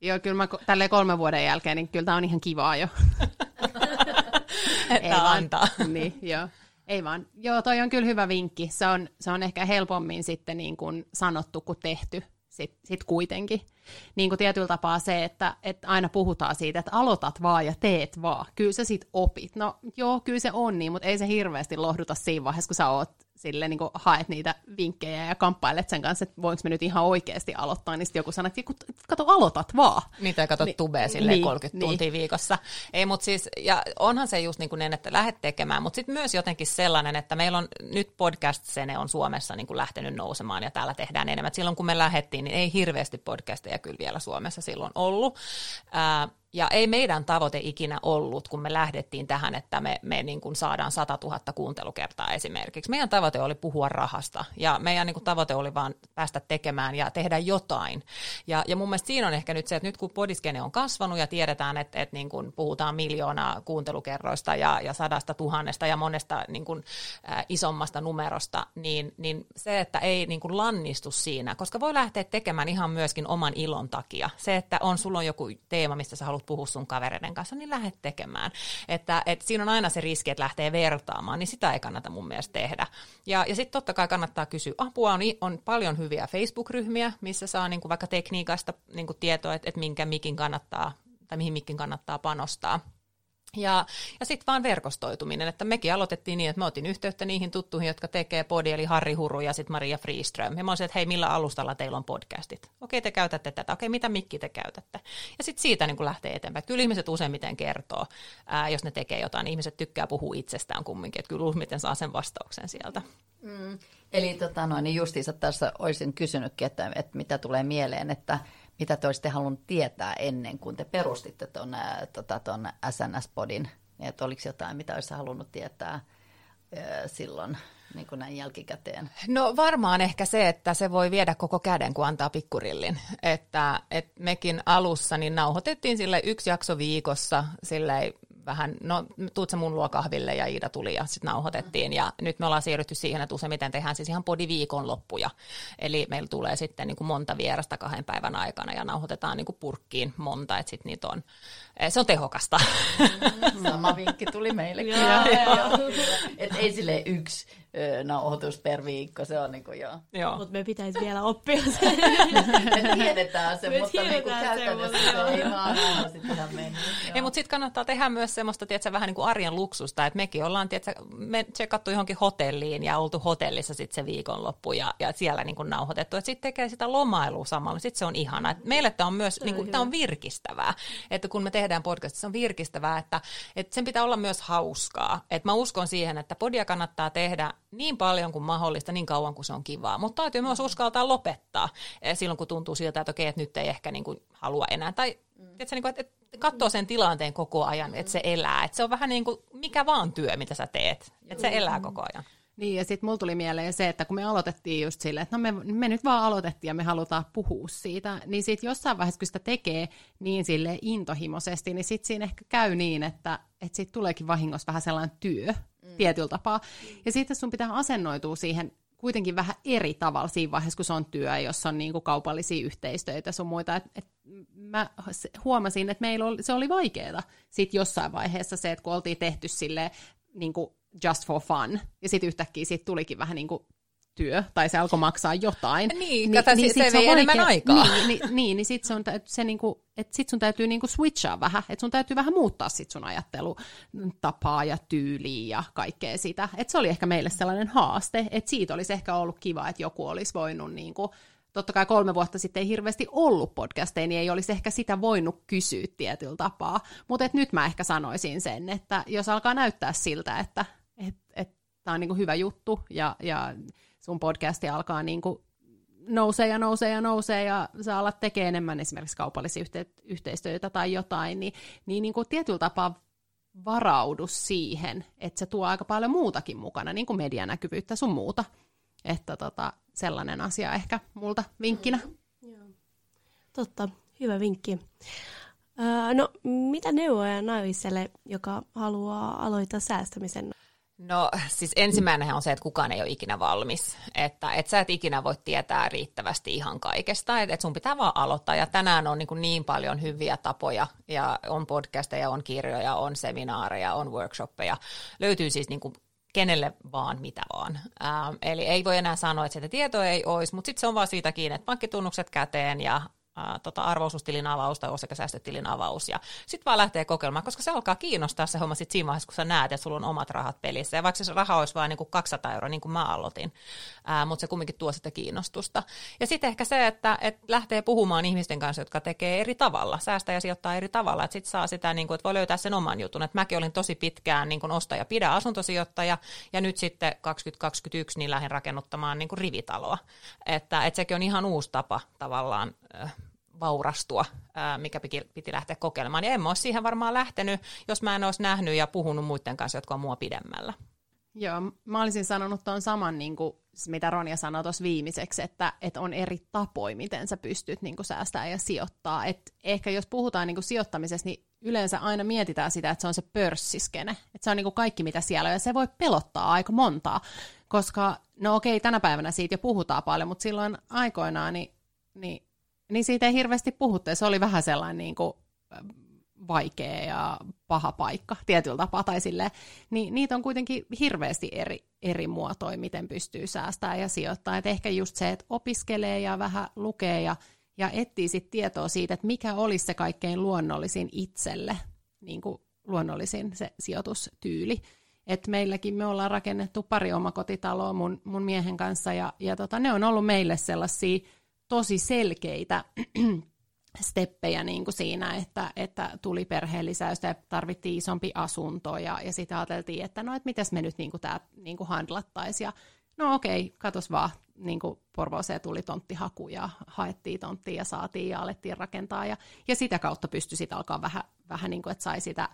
Joo, kyllä mä tälle kolmen vuoden jälkeen, niin kyllä tämä on ihan kivaa jo. että Ei antaa. niin, joo. Ei vaan. Joo, toi on kyllä hyvä vinkki. Se on, se on ehkä helpommin sitten niin kuin sanottu kuin tehty sit, sit kuitenkin niin kuin tietyllä tapaa se, että, että aina puhutaan siitä, että aloitat vaan ja teet vaan. Kyllä sä sit opit. No joo, kyllä se on niin, mutta ei se hirveästi lohduta siinä vaiheessa, kun sä oot sille niin kuin haet niitä vinkkejä ja kamppailet sen kanssa, että voinko me nyt ihan oikeasti aloittaa, niin sitten joku sanoo, että kato, aloitat vaan. Niitä kato niin, tubea sille niin, 30 niin. tuntia viikossa. Ei, mutta siis, ja onhan se just niin, kuin niin että lähdet tekemään, mutta sitten myös jotenkin sellainen, että meillä on nyt podcast-sene on Suomessa niin kuin lähtenyt nousemaan ja täällä tehdään enemmän. silloin kun me lähdettiin, niin ei hirveästi podcasteja kyllä vielä Suomessa silloin ollut. Ää, ja ei meidän tavoite ikinä ollut, kun me lähdettiin tähän, että me, me niin kuin saadaan 100 000 kuuntelukertaa esimerkiksi. Meidän tavoite oli puhua rahasta ja meidän niin kuin tavoite oli vaan päästä tekemään ja tehdä jotain. Ja, ja mun mielestä siinä on ehkä nyt se, että nyt kun podiskene on kasvanut ja tiedetään, että, että niin kuin puhutaan miljoonaa kuuntelukerroista ja, ja sadasta tuhannesta ja monesta niin kuin, äh, isommasta numerosta, niin, niin se, että ei niin kuin lannistu siinä, koska voi lähteä tekemään ihan myöskin oman ilon takia. Se, että on sulla on joku teema, mistä sä haluat haluat puhua sun kavereiden kanssa, niin lähde tekemään. Että, et siinä on aina se riski, että lähtee vertaamaan, niin sitä ei kannata mun mielestä tehdä. Ja, ja sitten totta kai kannattaa kysyä apua. On, on paljon hyviä Facebook-ryhmiä, missä saa niin kuin vaikka tekniikasta niin kuin tietoa, että, että minkä mikin kannattaa tai mihin mikin kannattaa panostaa. Ja, ja sitten vaan verkostoituminen, että mekin aloitettiin niin, että me otin yhteyttä niihin tuttuihin, jotka tekee podi, eli Harri Huru ja sitten Maria Freeström. Ja mä olisin, että hei, millä alustalla teillä on podcastit? Okei, te käytätte tätä. Okei, mitä mikki te käytätte? Ja sitten siitä niin lähtee eteenpäin. Kyllä ihmiset useimmiten kertoo, ää, jos ne tekee jotain. Ihmiset tykkää puhua itsestään kumminkin, että kyllä useimmiten saa sen vastauksen sieltä. Mm. Eli tota noin, niin justiinsa tässä olisin kysynytkin, että, että mitä tulee mieleen, että mitä te olisitte halunnut tietää ennen kuin te perustitte tuon tota, SNS-podin? Että oliko jotain, mitä olisi halunnut tietää silloin niin kuin näin jälkikäteen? No varmaan ehkä se, että se voi viedä koko käden, kun antaa pikkurillin. Että, että mekin alussa niin nauhoitettiin sille yksi jakso viikossa sille vähän, no tuut mun luo kahville ja Iida tuli ja sitten nauhoitettiin. Ja nyt me ollaan siirrytty siihen, että useimmiten tehdään siis ihan podi loppuja. Eli meillä tulee sitten niin kuin monta vierasta kahden päivän aikana ja nauhoitetaan niin kuin purkkiin monta, että sitten niitä on, se on tehokasta. Mm, sama vinkki tuli meillekin. Että ei sille yksi nauhoitus per viikko, se on niin kuin joo. joo. Mutta me pitäisi vielä oppia se. me tiedetään se, me mutta niin kuin käytännössä se ei vaan sitten ihan mennyt. Ei, mutta sitten kannattaa tehdä myös semmoista, tiedätkö, vähän niin kuin arjen luksusta, että mekin ollaan, tiedätkö, me tsekattu johonkin hotelliin ja oltu hotellissa sitten se viikonloppu ja, ja siellä niin kuin nauhoitettu, että sitten tekee sitä lomailua samalla, sitten se on ihana. Et meille tämä on myös, niin kuin, tämä on virkistävää, että kun me tehdään podcastissa, se on virkistävää, että, että sen pitää olla myös hauskaa. Että mä uskon siihen, että podia kannattaa tehdä niin paljon kuin mahdollista, niin kauan kuin se on kivaa. Mutta täytyy myös uskaltaa lopettaa eh, silloin, kun tuntuu siltä, että okei, että nyt ei ehkä niin kuin halua enää. Tai mm. tiedätkö, niin kuin, että, että katsoo sen tilanteen koko ajan, että se elää. Että se on vähän niin kuin mikä vaan työ, mitä sä teet. Että se elää koko ajan. Niin, ja sitten mulla tuli mieleen se, että kun me aloitettiin just silleen, että no me, me nyt vaan aloitettiin ja me halutaan puhua siitä, niin sitten jossain vaiheessa, kun sitä tekee niin sille intohimoisesti, niin sitten siinä ehkä käy niin, että, että siitä tuleekin vahingossa vähän sellainen työ mm. tietyllä tapaa. Ja sitten sun pitää asennoitua siihen kuitenkin vähän eri tavalla siinä vaiheessa, kun se on työ, jossa on niin kuin kaupallisia yhteistöitä sun muita. Et, et mä huomasin, että meillä oli, se oli vaikeaa sitten jossain vaiheessa se, että kun oltiin tehty sille niin kuin just for fun, ja sitten yhtäkkiä siitä tulikin vähän niin kuin työ, tai se alkoi maksaa jotain. Niin, niin, niin se, se vei enemmän aikaa. Niin, niin, niin, niin sit, sun, se niinku, et sit sun täytyy niinku switchaa vähän, että sun täytyy vähän muuttaa sit sun ajattelutapaa ja tyyliä ja kaikkea sitä. Et se oli ehkä meille sellainen haaste, että siitä olisi ehkä ollut kiva, että joku olisi voinut niinku, totta kai kolme vuotta sitten ei hirveästi ollut podcasteja, niin ei olisi ehkä sitä voinut kysyä tietyllä tapaa. Mutta nyt mä ehkä sanoisin sen, että jos alkaa näyttää siltä, että et, et, tämä on niinku hyvä juttu ja, ja sun podcasti alkaa niin kuin nousee ja nousee ja nousee ja sä alat tekee enemmän esimerkiksi kaupallisia yhte- yhteistyötä tai jotain, niin, niin, niin kuin tietyllä tapaa varaudu siihen, että se tuo aika paljon muutakin mukana, niin kuin medianäkyvyyttä sun muuta. Että tota, sellainen asia ehkä multa vinkkinä. Mm, Totta, hyvä vinkki. Öö, no, mitä neuvoja naiselle, joka haluaa aloittaa säästämisen? No siis ensimmäinen on se, että kukaan ei ole ikinä valmis. Että et sä et ikinä voi tietää riittävästi ihan kaikesta. Että et sun pitää vaan aloittaa. Ja tänään on niin, niin paljon hyviä tapoja. Ja on podcasteja, on kirjoja, on seminaareja, on workshoppeja. Löytyy siis niin kuin kenelle vaan, mitä vaan. Ähm, eli ei voi enää sanoa, että sitä tietoa ei olisi, mutta sitten se on vaan siitä kiinni, että pankkitunnukset käteen ja ää, tota arvoisuustilin avaus tai osakesäästötilin avaus. Ja sitten vaan lähtee kokeilemaan, koska se alkaa kiinnostaa se homma sitten siinä vaiheessa, kun sä näet, että sulla on omat rahat pelissä. Ja vaikka se raha olisi vain niin 200 euroa, niin kuin mä aloitin, mutta se kumminkin tuo sitä kiinnostusta. Ja sitten ehkä se, että, että lähtee puhumaan ihmisten kanssa, jotka tekee eri tavalla, säästää ja sijoittaa eri tavalla, että sitten saa sitä, niin kuin, että voi löytää sen oman jutun, että mäkin olin tosi pitkään niin kuin ostaja pidä asuntosijoittaja. Ja nyt sitten 2021 niin lähdin rakennuttamaan niin kuin rivitaloa, että, että sekin on ihan uusi tapa tavallaan vaurastua, mikä piti, lähteä kokeilemaan. Ja en mä olisi siihen varmaan lähtenyt, jos mä en olisi nähnyt ja puhunut muiden kanssa, jotka on mua pidemmällä. Joo, mä olisin sanonut tuon saman, niin kuin, mitä Ronja sanoi tuossa viimeiseksi, että, että on eri tapoja, miten sä pystyt niin kuin, ja sijoittaa. Et ehkä jos puhutaan niin kuin, sijoittamisesta, niin yleensä aina mietitään sitä, että se on se pörssiskene. Että se on niin kuin, kaikki, mitä siellä on, ja se voi pelottaa aika montaa. Koska, no okei, tänä päivänä siitä jo puhutaan paljon, mutta silloin aikoinaan, niin, niin niin siitä ei hirveästi puhuttu, se oli vähän sellainen niin kuin vaikea ja paha paikka tietyllä tapaa tai silleen, niin niitä on kuitenkin hirveästi eri, eri muotoja, miten pystyy säästämään ja sijoittamaan. Ehkä just se, että opiskelee ja vähän lukee ja, ja etsii sit tietoa siitä, että mikä olisi se kaikkein luonnollisin itselle, niin kuin luonnollisin se sijoitustyyli. Et meilläkin me ollaan rakennettu pari omakotitaloa mun, mun miehen kanssa ja, ja tota, ne on ollut meille sellaisia tosi selkeitä steppejä niin kuin siinä, että, että tuli perheellisäystä ja tarvittiin isompi asunto ja, ja sitten ajateltiin, että no, että mitäs me nyt niin kuin tämä niin kuin handlattaisiin ja no okei, katos vaan, niin kuin Porvooseen tuli tonttihaku ja haettiin tonttia ja saatiin ja alettiin rakentaa. Ja, ja sitä kautta pystyi sitten alkaa vähän, vähän niin kuin, että sai sitä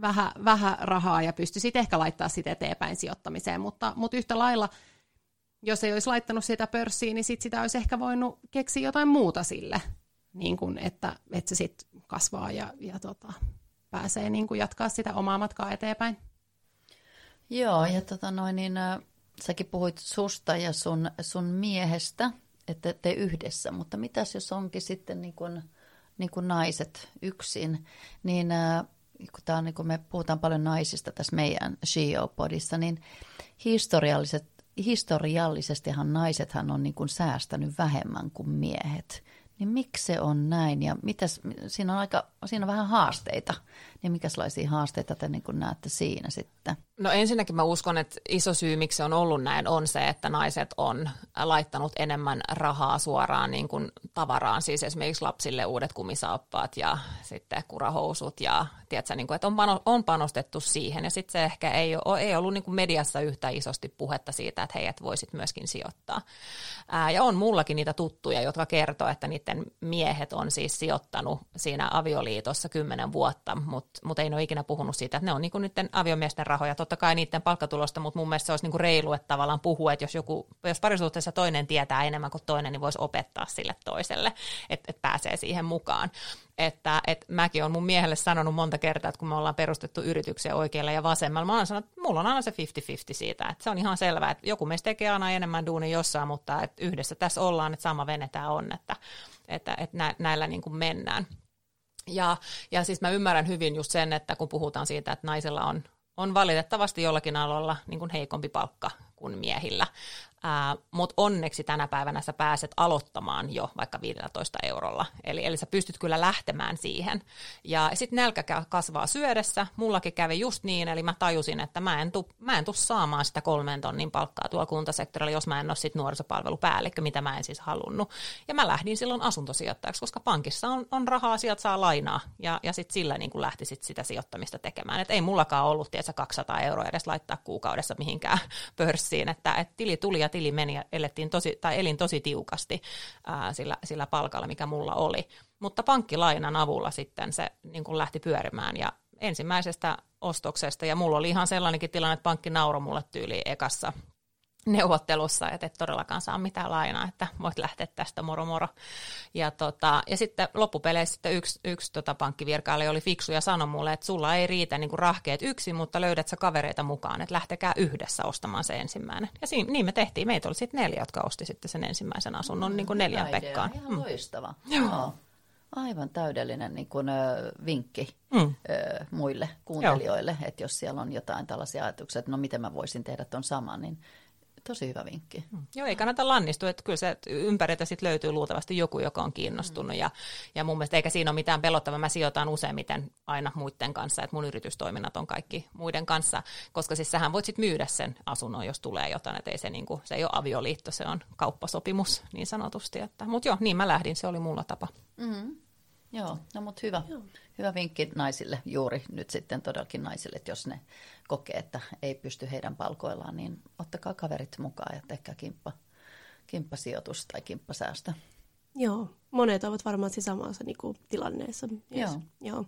vähän, vähän rahaa ja pystyi sitten ehkä laittaa sitä eteenpäin sijoittamiseen, mutta, mutta yhtä lailla – jos ei olisi laittanut sitä pörssiin, niin sit sitä olisi ehkä voinut keksiä jotain muuta sille, niin kuin että, että se sitten kasvaa ja, ja tota, pääsee niin kuin jatkaa sitä omaa matkaa eteenpäin. Joo, ja tota noin, niin, äh, säkin puhuit susta ja sun, sun miehestä, että te yhdessä, mutta mitäs jos onkin sitten niin kuin, niin kuin naiset yksin, niin äh, kun, tää on, niin kun me puhutaan paljon naisista tässä meidän CEO-podissa, niin historialliset historiallisestihan naisethan on niin kuin säästänyt vähemmän kuin miehet. Niin miksi se on näin ja mitäs, siinä on aika, siinä on vähän haasteita. Niin mikäslaisia haasteita te niin näette siinä sitten? No ensinnäkin mä uskon, että iso syy, miksi se on ollut näin, on se, että naiset on laittanut enemmän rahaa suoraan niin kuin tavaraan, siis esimerkiksi lapsille uudet kumisaappaat ja sitten kurahousut ja tiedätkö, niin kuin, että on, pano, on panostettu siihen ja sitten se ehkä ei, ole, ei ollut niin kuin mediassa yhtä isosti puhetta siitä, että heidät voisit myöskin sijoittaa. Ää, ja on mullakin niitä tuttuja, jotka kertoo, että niiden miehet on siis sijoittanut siinä avioliitossa kymmenen vuotta, mutta mut ei ole ikinä puhunut siitä, että ne on niin kuin niiden aviomiesten rahoja totta kai niiden palkkatulosta, mutta mun mielestä se olisi niin kuin reilu, että tavallaan puhua, että jos, joku, jos parisuhteessa toinen tietää enemmän kuin toinen, niin voisi opettaa sille toiselle, että, että pääsee siihen mukaan. että, että mäkin on mun miehelle sanonut monta kertaa, että kun me ollaan perustettu yrityksiä oikealla ja vasemmalla, mä oon sanonut, että mulla on aina se 50-50 siitä, että se on ihan selvää, että joku meistä tekee aina enemmän duuni jossain, mutta että yhdessä tässä ollaan, että sama vene tämä on, että, että, että näillä niin kuin mennään. Ja, ja siis mä ymmärrän hyvin just sen, että kun puhutaan siitä, että naisella on, on valitettavasti jollakin aloilla niin kuin heikompi palkka kuin miehillä. Mutta onneksi tänä päivänä sä pääset aloittamaan jo vaikka 15 eurolla. Eli, eli sä pystyt kyllä lähtemään siihen. Ja sitten nälkä kasvaa syödessä. Mullakin kävi just niin, eli mä tajusin, että mä en tuu, mä en tuu saamaan sitä kolmen tonnin palkkaa tuolla kuntasektorilla, jos mä en ole sit nuorisopalvelupäällikkö, mitä mä en siis halunnut. Ja mä lähdin silloin asuntosijoittajaksi, koska pankissa on, on rahaa, sieltä saa lainaa. Ja, ja sitten sillä niin kuin lähti sit sitä sijoittamista tekemään. Et ei mullakaan ollut, tiedätkö, 200 euroa edes laittaa kuukaudessa mihinkään pörssiin, että et tili tuli ja tili meni ja elettiin tosi, tai elin tosi tiukasti ää, sillä, sillä palkalla, mikä mulla oli. Mutta pankkilainan avulla sitten se niin kuin lähti pyörimään ja ensimmäisestä ostoksesta, ja mulla oli ihan sellainenkin tilanne, että pankki nauroi mulle tyyli ekassa neuvottelussa, että et todellakaan saa mitään lainaa, että voit lähteä tästä moro moro. Ja, tota, ja sitten loppupeleissä sitten yksi, yksi tota pankkivirkailija oli fiksu ja sanoi mulle, että sulla ei riitä niin rahkeet yksin, mutta löydät sä kavereita mukaan, että lähtekää yhdessä ostamaan se ensimmäinen. Ja siinä, niin me tehtiin, meitä oli sitten neljä, jotka osti sitten sen ensimmäisen asunnon mm, niin kuin neljän Pekkaan. Ihan mm. loistava. Joo. Aivan täydellinen niin kuin, ö, vinkki mm. ö, muille kuuntelijoille, Joo. että jos siellä on jotain tällaisia ajatuksia, että no miten mä voisin tehdä tuon saman, niin tosi hyvä vinkki. Mm. Joo, ei kannata lannistua, että kyllä se ympäriltä sit löytyy luultavasti joku, joka on kiinnostunut. Mm. Ja, ja mun mielestä eikä siinä ole mitään pelottavaa. Mä sijoitan useimmiten aina muiden kanssa, että mun yritystoiminnat on kaikki muiden kanssa, koska siis sähän voit sitten myydä sen asunnon, jos tulee jotain. Että ei se, niinku, se ei ole avioliitto, se on kauppasopimus niin sanotusti. Mutta joo, niin mä lähdin, se oli mulla tapa. Mm-hmm. Joo, no mutta hyvä. Joo. Hyvä vinkki naisille juuri nyt sitten todellakin naisille, että jos ne kokee, että ei pysty heidän palkoillaan, niin ottakaa kaverit mukaan ja tehkää kimppa, kimppasijoitus tai kimppasäästö. Joo, monet ovat varmaan samassa niin kuin, tilanneessa. Yes. Joo. Joo.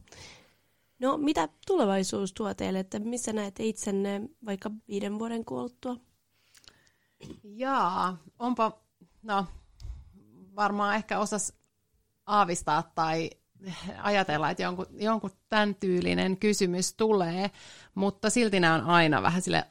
No mitä tulevaisuus tuo teille, että missä näette itsenne vaikka viiden vuoden kuluttua? Jaa, onpa, no varmaan ehkä osas aavistaa tai ajatella, että jonkun, jonkun tämän tyylinen kysymys tulee, mutta silti nämä on aina vähän sille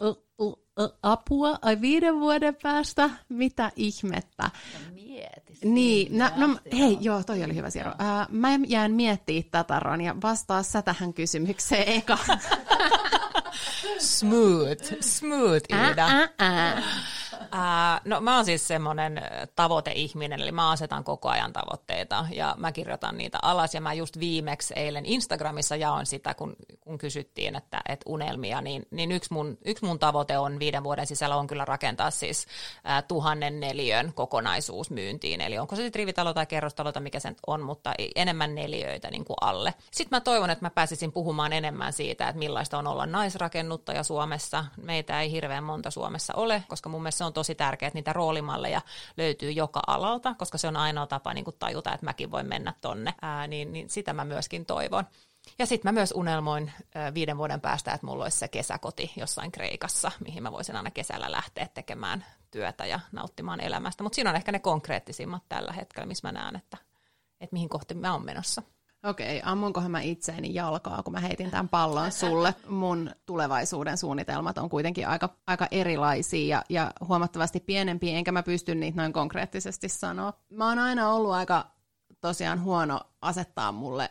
apua, ai viiden vuoden päästä, mitä ihmettä. Mieti. Niin, no, no hei, joo, toi oli hyvä Siero. Uh, mä jään miettimään tätä, Ron, ja vastaa sä tähän kysymykseen eka. smooth, smooth, Ida. Ä, ä, ä. Ää, no mä oon siis semmoinen tavoiteihminen, eli mä asetan koko ajan tavoitteita ja mä kirjoitan niitä alas ja mä just viimeksi eilen Instagramissa jaoin sitä, kun, kun kysyttiin, että, että unelmia, niin, niin yksi, mun, yksi mun tavoite on viiden vuoden sisällä on kyllä rakentaa siis ää, tuhannen neliön kokonaisuus myyntiin, eli onko se sitten rivitalo tai kerrostalo tai mikä se on, mutta enemmän neliöitä niin kuin alle. Sitten mä toivon, että mä pääsisin puhumaan enemmän siitä, että millaista on olla naisrakennuttaja Suomessa. Meitä ei hirveän monta Suomessa ole, koska mun mielestä se on tosi tärkeää, että niitä roolimalleja löytyy joka alalta, koska se on ainoa tapa niin kuin tajuta, että mäkin voin mennä tonne, ää, niin, niin sitä mä myöskin toivon. Ja sitten mä myös unelmoin viiden vuoden päästä, että mulla olisi se kesäkoti jossain Kreikassa, mihin mä voisin aina kesällä lähteä tekemään työtä ja nauttimaan elämästä. Mutta siinä on ehkä ne konkreettisimmat tällä hetkellä, missä mä näen, että, että mihin kohti mä oon menossa. Okei, ammunkohan mä itseäni jalkaa, kun mä heitin tämän pallon sulle. Mun tulevaisuuden suunnitelmat on kuitenkin aika, aika erilaisia ja, ja huomattavasti pienempiä, enkä mä pysty niitä noin konkreettisesti sanoa. Mä oon aina ollut aika tosiaan huono asettaa mulle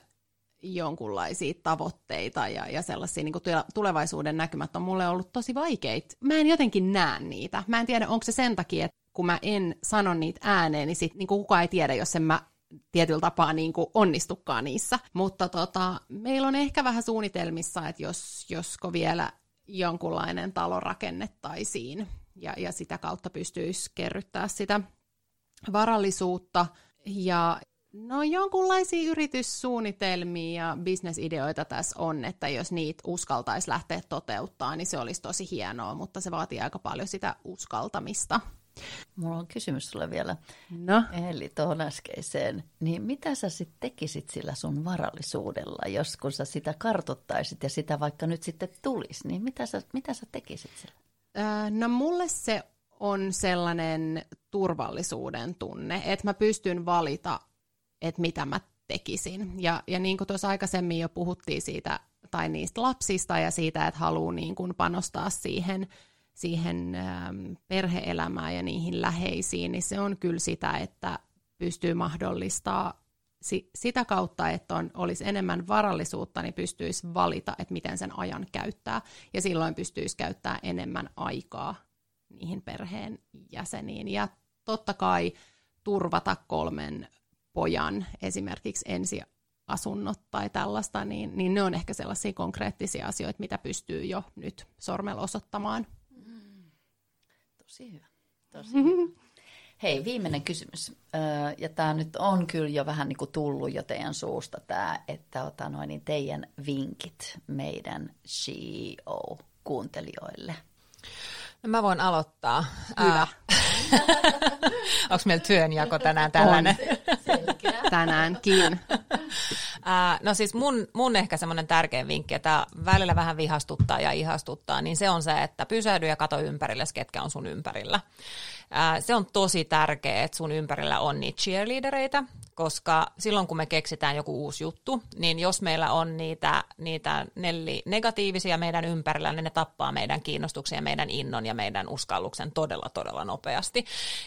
jonkunlaisia tavoitteita ja, ja sellaisia niin tulevaisuuden näkymät on mulle ollut tosi vaikeita. Mä en jotenkin näe niitä. Mä en tiedä, onko se sen takia, että kun mä en sano niitä ääneen, niin, sit, niin kukaan ei tiedä, jos en mä tietyllä tapaa niin kuin onnistukaan niissä. Mutta tota, meillä on ehkä vähän suunnitelmissa, että jos, josko vielä jonkunlainen talo rakennettaisiin ja, ja sitä kautta pystyisi kerryttää sitä varallisuutta. Ja no jonkunlaisia yrityssuunnitelmia ja bisnesideoita tässä on, että jos niitä uskaltaisi lähteä toteuttaa, niin se olisi tosi hienoa, mutta se vaatii aika paljon sitä uskaltamista. Mulla on kysymys sulle vielä. No? Eli tuohon äskeiseen. Niin mitä sä sitten tekisit sillä sun varallisuudella, jos kun sä sitä kartottaisit ja sitä vaikka nyt sitten tulisi, niin mitä sä, mitä sä tekisit sillä? Öö, no mulle se on sellainen turvallisuuden tunne, että mä pystyn valita, että mitä mä tekisin. Ja, ja niin kuin tuossa aikaisemmin jo puhuttiin siitä, tai niistä lapsista ja siitä, että haluaa niin kuin panostaa siihen, siihen ähm, perheelämään ja niihin läheisiin, niin se on kyllä sitä, että pystyy mahdollistaa si- sitä kautta, että on, olisi enemmän varallisuutta, niin pystyisi valita, että miten sen ajan käyttää. Ja silloin pystyisi käyttää enemmän aikaa niihin perheen jäseniin. Ja totta kai turvata kolmen pojan esimerkiksi ensiasunnot tai tällaista, niin, niin ne on ehkä sellaisia konkreettisia asioita, mitä pystyy jo nyt sormella osoittamaan. Tosi hyvä. Tosi hyvä. Hei, viimeinen kysymys. ja tämä nyt on kyllä jo vähän niin kuin tullut jo teidän suusta tämä, että ota noin, niin teidän vinkit meidän CEO-kuuntelijoille. No mä voin aloittaa. Hyvä. Onko meillä työnjako tänään tällainen? On. Tänäänkin. No siis mun, mun ehkä semmoinen tärkein vinkki, että välillä vähän vihastuttaa ja ihastuttaa, niin se on se, että pysähdy ja kato ympärille, ketkä on sun ympärillä. Se on tosi tärkeää, että sun ympärillä on niitä cheerleadereita, koska silloin kun me keksitään joku uusi juttu, niin jos meillä on niitä, niitä nelli negatiivisia meidän ympärillä, niin ne tappaa meidän kiinnostuksen ja meidän innon ja meidän uskalluksen todella, todella nopeasti.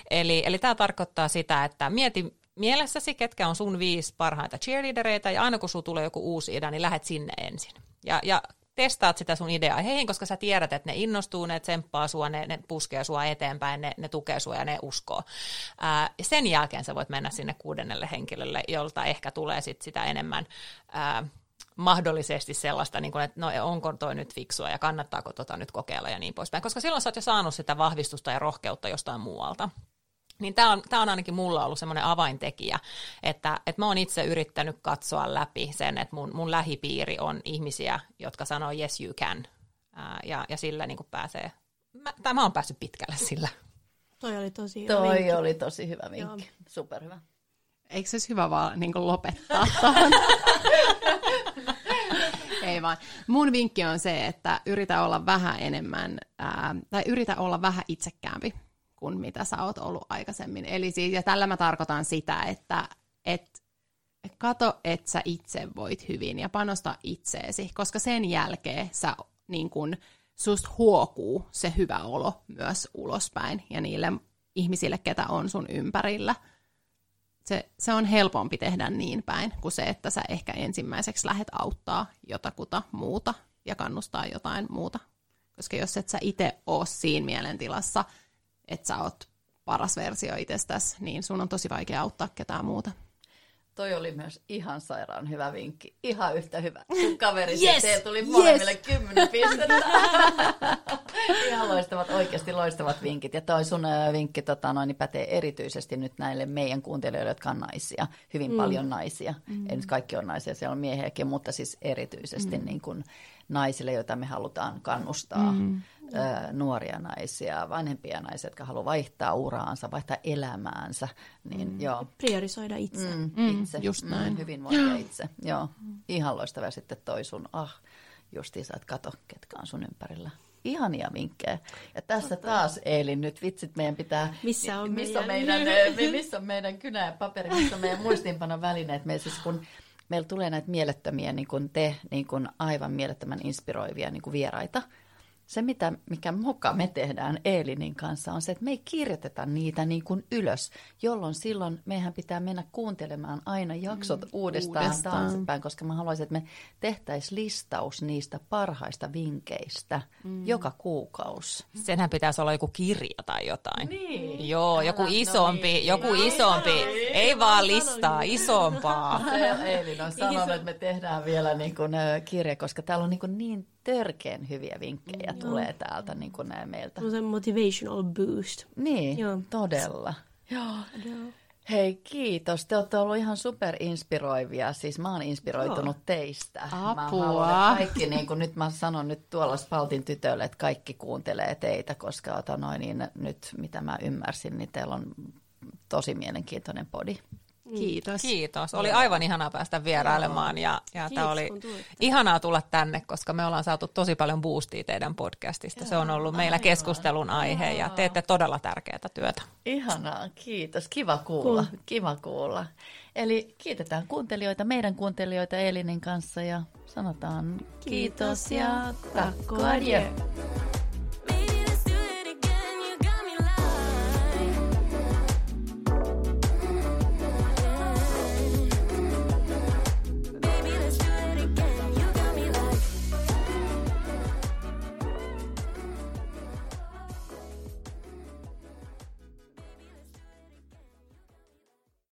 Eli, eli tämä tarkoittaa sitä, että mieti mielessäsi, ketkä on sun viisi parhaita cheerleadereita, ja aina kun sulla tulee joku uusi idea, niin lähet sinne ensin. Ja, ja testaat sitä sun ideaa heihin, koska sä tiedät, että ne innostuu, ne tsemppaa sua, ne, ne puskee sua eteenpäin, ne, ne tukee sua ja ne uskoo. Ää, sen jälkeen sä voit mennä sinne kuudennelle henkilölle, jolta ehkä tulee sit sitä enemmän ää, mahdollisesti sellaista, niin kuin, että no onko toi nyt fiksua ja kannattaako tota nyt kokeilla ja niin poispäin, koska silloin sä oot jo saanut sitä vahvistusta ja rohkeutta jostain muualta. Niin tämä on, tää on ainakin mulla ollut semmoinen avaintekijä, että, että mä oon itse yrittänyt katsoa läpi sen, että mun, mun lähipiiri on ihmisiä, jotka sanoo yes you can, ää, ja, ja sillä niin pääsee, mä, tai mä oon päässyt pitkälle sillä. Toi oli tosi hyvä Toi vinkki. oli tosi hyvä vinkki, Joo. superhyvä. Eikö se olisi hyvä vaan niin lopettaa Ei vaan. Mun vinkki on se, että yritä olla vähän enemmän, ää, tai yritä olla vähän itsekäämpi kuin mitä sä oot ollut aikaisemmin. Eli siis, ja tällä mä tarkoitan sitä, että et, kato, että sä itse voit hyvin ja panosta itseesi, koska sen jälkeen sä niin kun, susta huokuu se hyvä olo myös ulospäin ja niille ihmisille, ketä on sun ympärillä. Se, se on helpompi tehdä niin päin kuin se, että sä ehkä ensimmäiseksi lähet auttaa jotakuta muuta ja kannustaa jotain muuta. Koska jos et sä itse ole siinä mielentilassa – että sä oot paras versio itsestäsi, niin sun on tosi vaikea auttaa ketään muuta. Toi oli myös ihan sairaan hyvä vinkki. Ihan yhtä hyvä. Sun kaveri yes! se tuli molemmille yes! kymmenen pistettä. ihan loistavat, oikeasti loistavat vinkit. Ja toi sun vinkki tota, noin, niin pätee erityisesti nyt näille meidän kuuntelijoille, jotka on naisia. Hyvin mm. paljon naisia. Mm. Ei nyt kaikki on naisia, siellä on miehiäkin, mutta siis erityisesti mm. niin kuin naisille, joita me halutaan kannustaa. Mm nuoria naisia, vanhempia naisia, jotka haluaa vaihtaa uraansa, vaihtaa elämäänsä. Niin, mm. joo. Priorisoida itse. Mm, mm, itse. Just mm, näin. Mm, hyvinvointia itse. Joo. Ihan loistava sitten toi sun, ah, justiinsa, että kato, ketkä on sun ympärillä. Ihania vinkkejä. Ja tässä taas Eeli nyt vitsit meidän pitää... Missä on missä meidän... meidän missä on meidän kynä ja paperi, missä on meidän muistiinpanon välineet. Me siis kun meillä tulee näitä mielettömiä, niin kuin te, niin kuin aivan mielettömän inspiroivia niin kuin vieraita, se, mitä, mikä muka me tehdään Eelinin kanssa, on se, että me ei kirjoiteta niitä niin kuin ylös, jolloin silloin meidän pitää mennä kuuntelemaan aina jaksot mm, uudestaan, uudestaan taaksepäin, koska mä haluaisin, että me tehtäisiin listaus niistä parhaista vinkkeistä mm. joka kuukausi. Senhän pitäisi olla joku kirja tai jotain. Niin. Joo, joku Älä, isompi, no niin. joku no, isompi, no, niin. ei vaan listaa, isompaa. Se Eelin on sanonut, että me tehdään vielä niin kuin, kirja, koska täällä on niin, kuin niin törkeen hyviä vinkkejä mm, tulee täältä niin kuin meiltä. Se motivational boost. Niin, Joo. todella. Joo. Hei, kiitos. Te olette ollut ihan superinspiroivia. Siis mä oon inspiroitunut Joo. teistä. Apua. Mä kaikki, niin kuin nyt mä sanon nyt tuolla Spaltin tytölle, että kaikki kuuntelee teitä, koska ota noin, niin nyt mitä mä ymmärsin, niin teillä on tosi mielenkiintoinen podi. Kiitos. Kiitos. Oli aivan ihanaa päästä vierailemaan ja, ja tämä oli ihanaa tulla tänne, koska me ollaan saatu tosi paljon boostia teidän podcastista. Se on ollut meillä keskustelun aihe ja teette todella tärkeää työtä. Ihanaa, kiitos. Kiva kuulla. Kiva kuulla. Eli kiitetään kuuntelijoita, meidän kuuntelijoita Elinin kanssa ja sanotaan kiitos, kiitos ja takko adieu.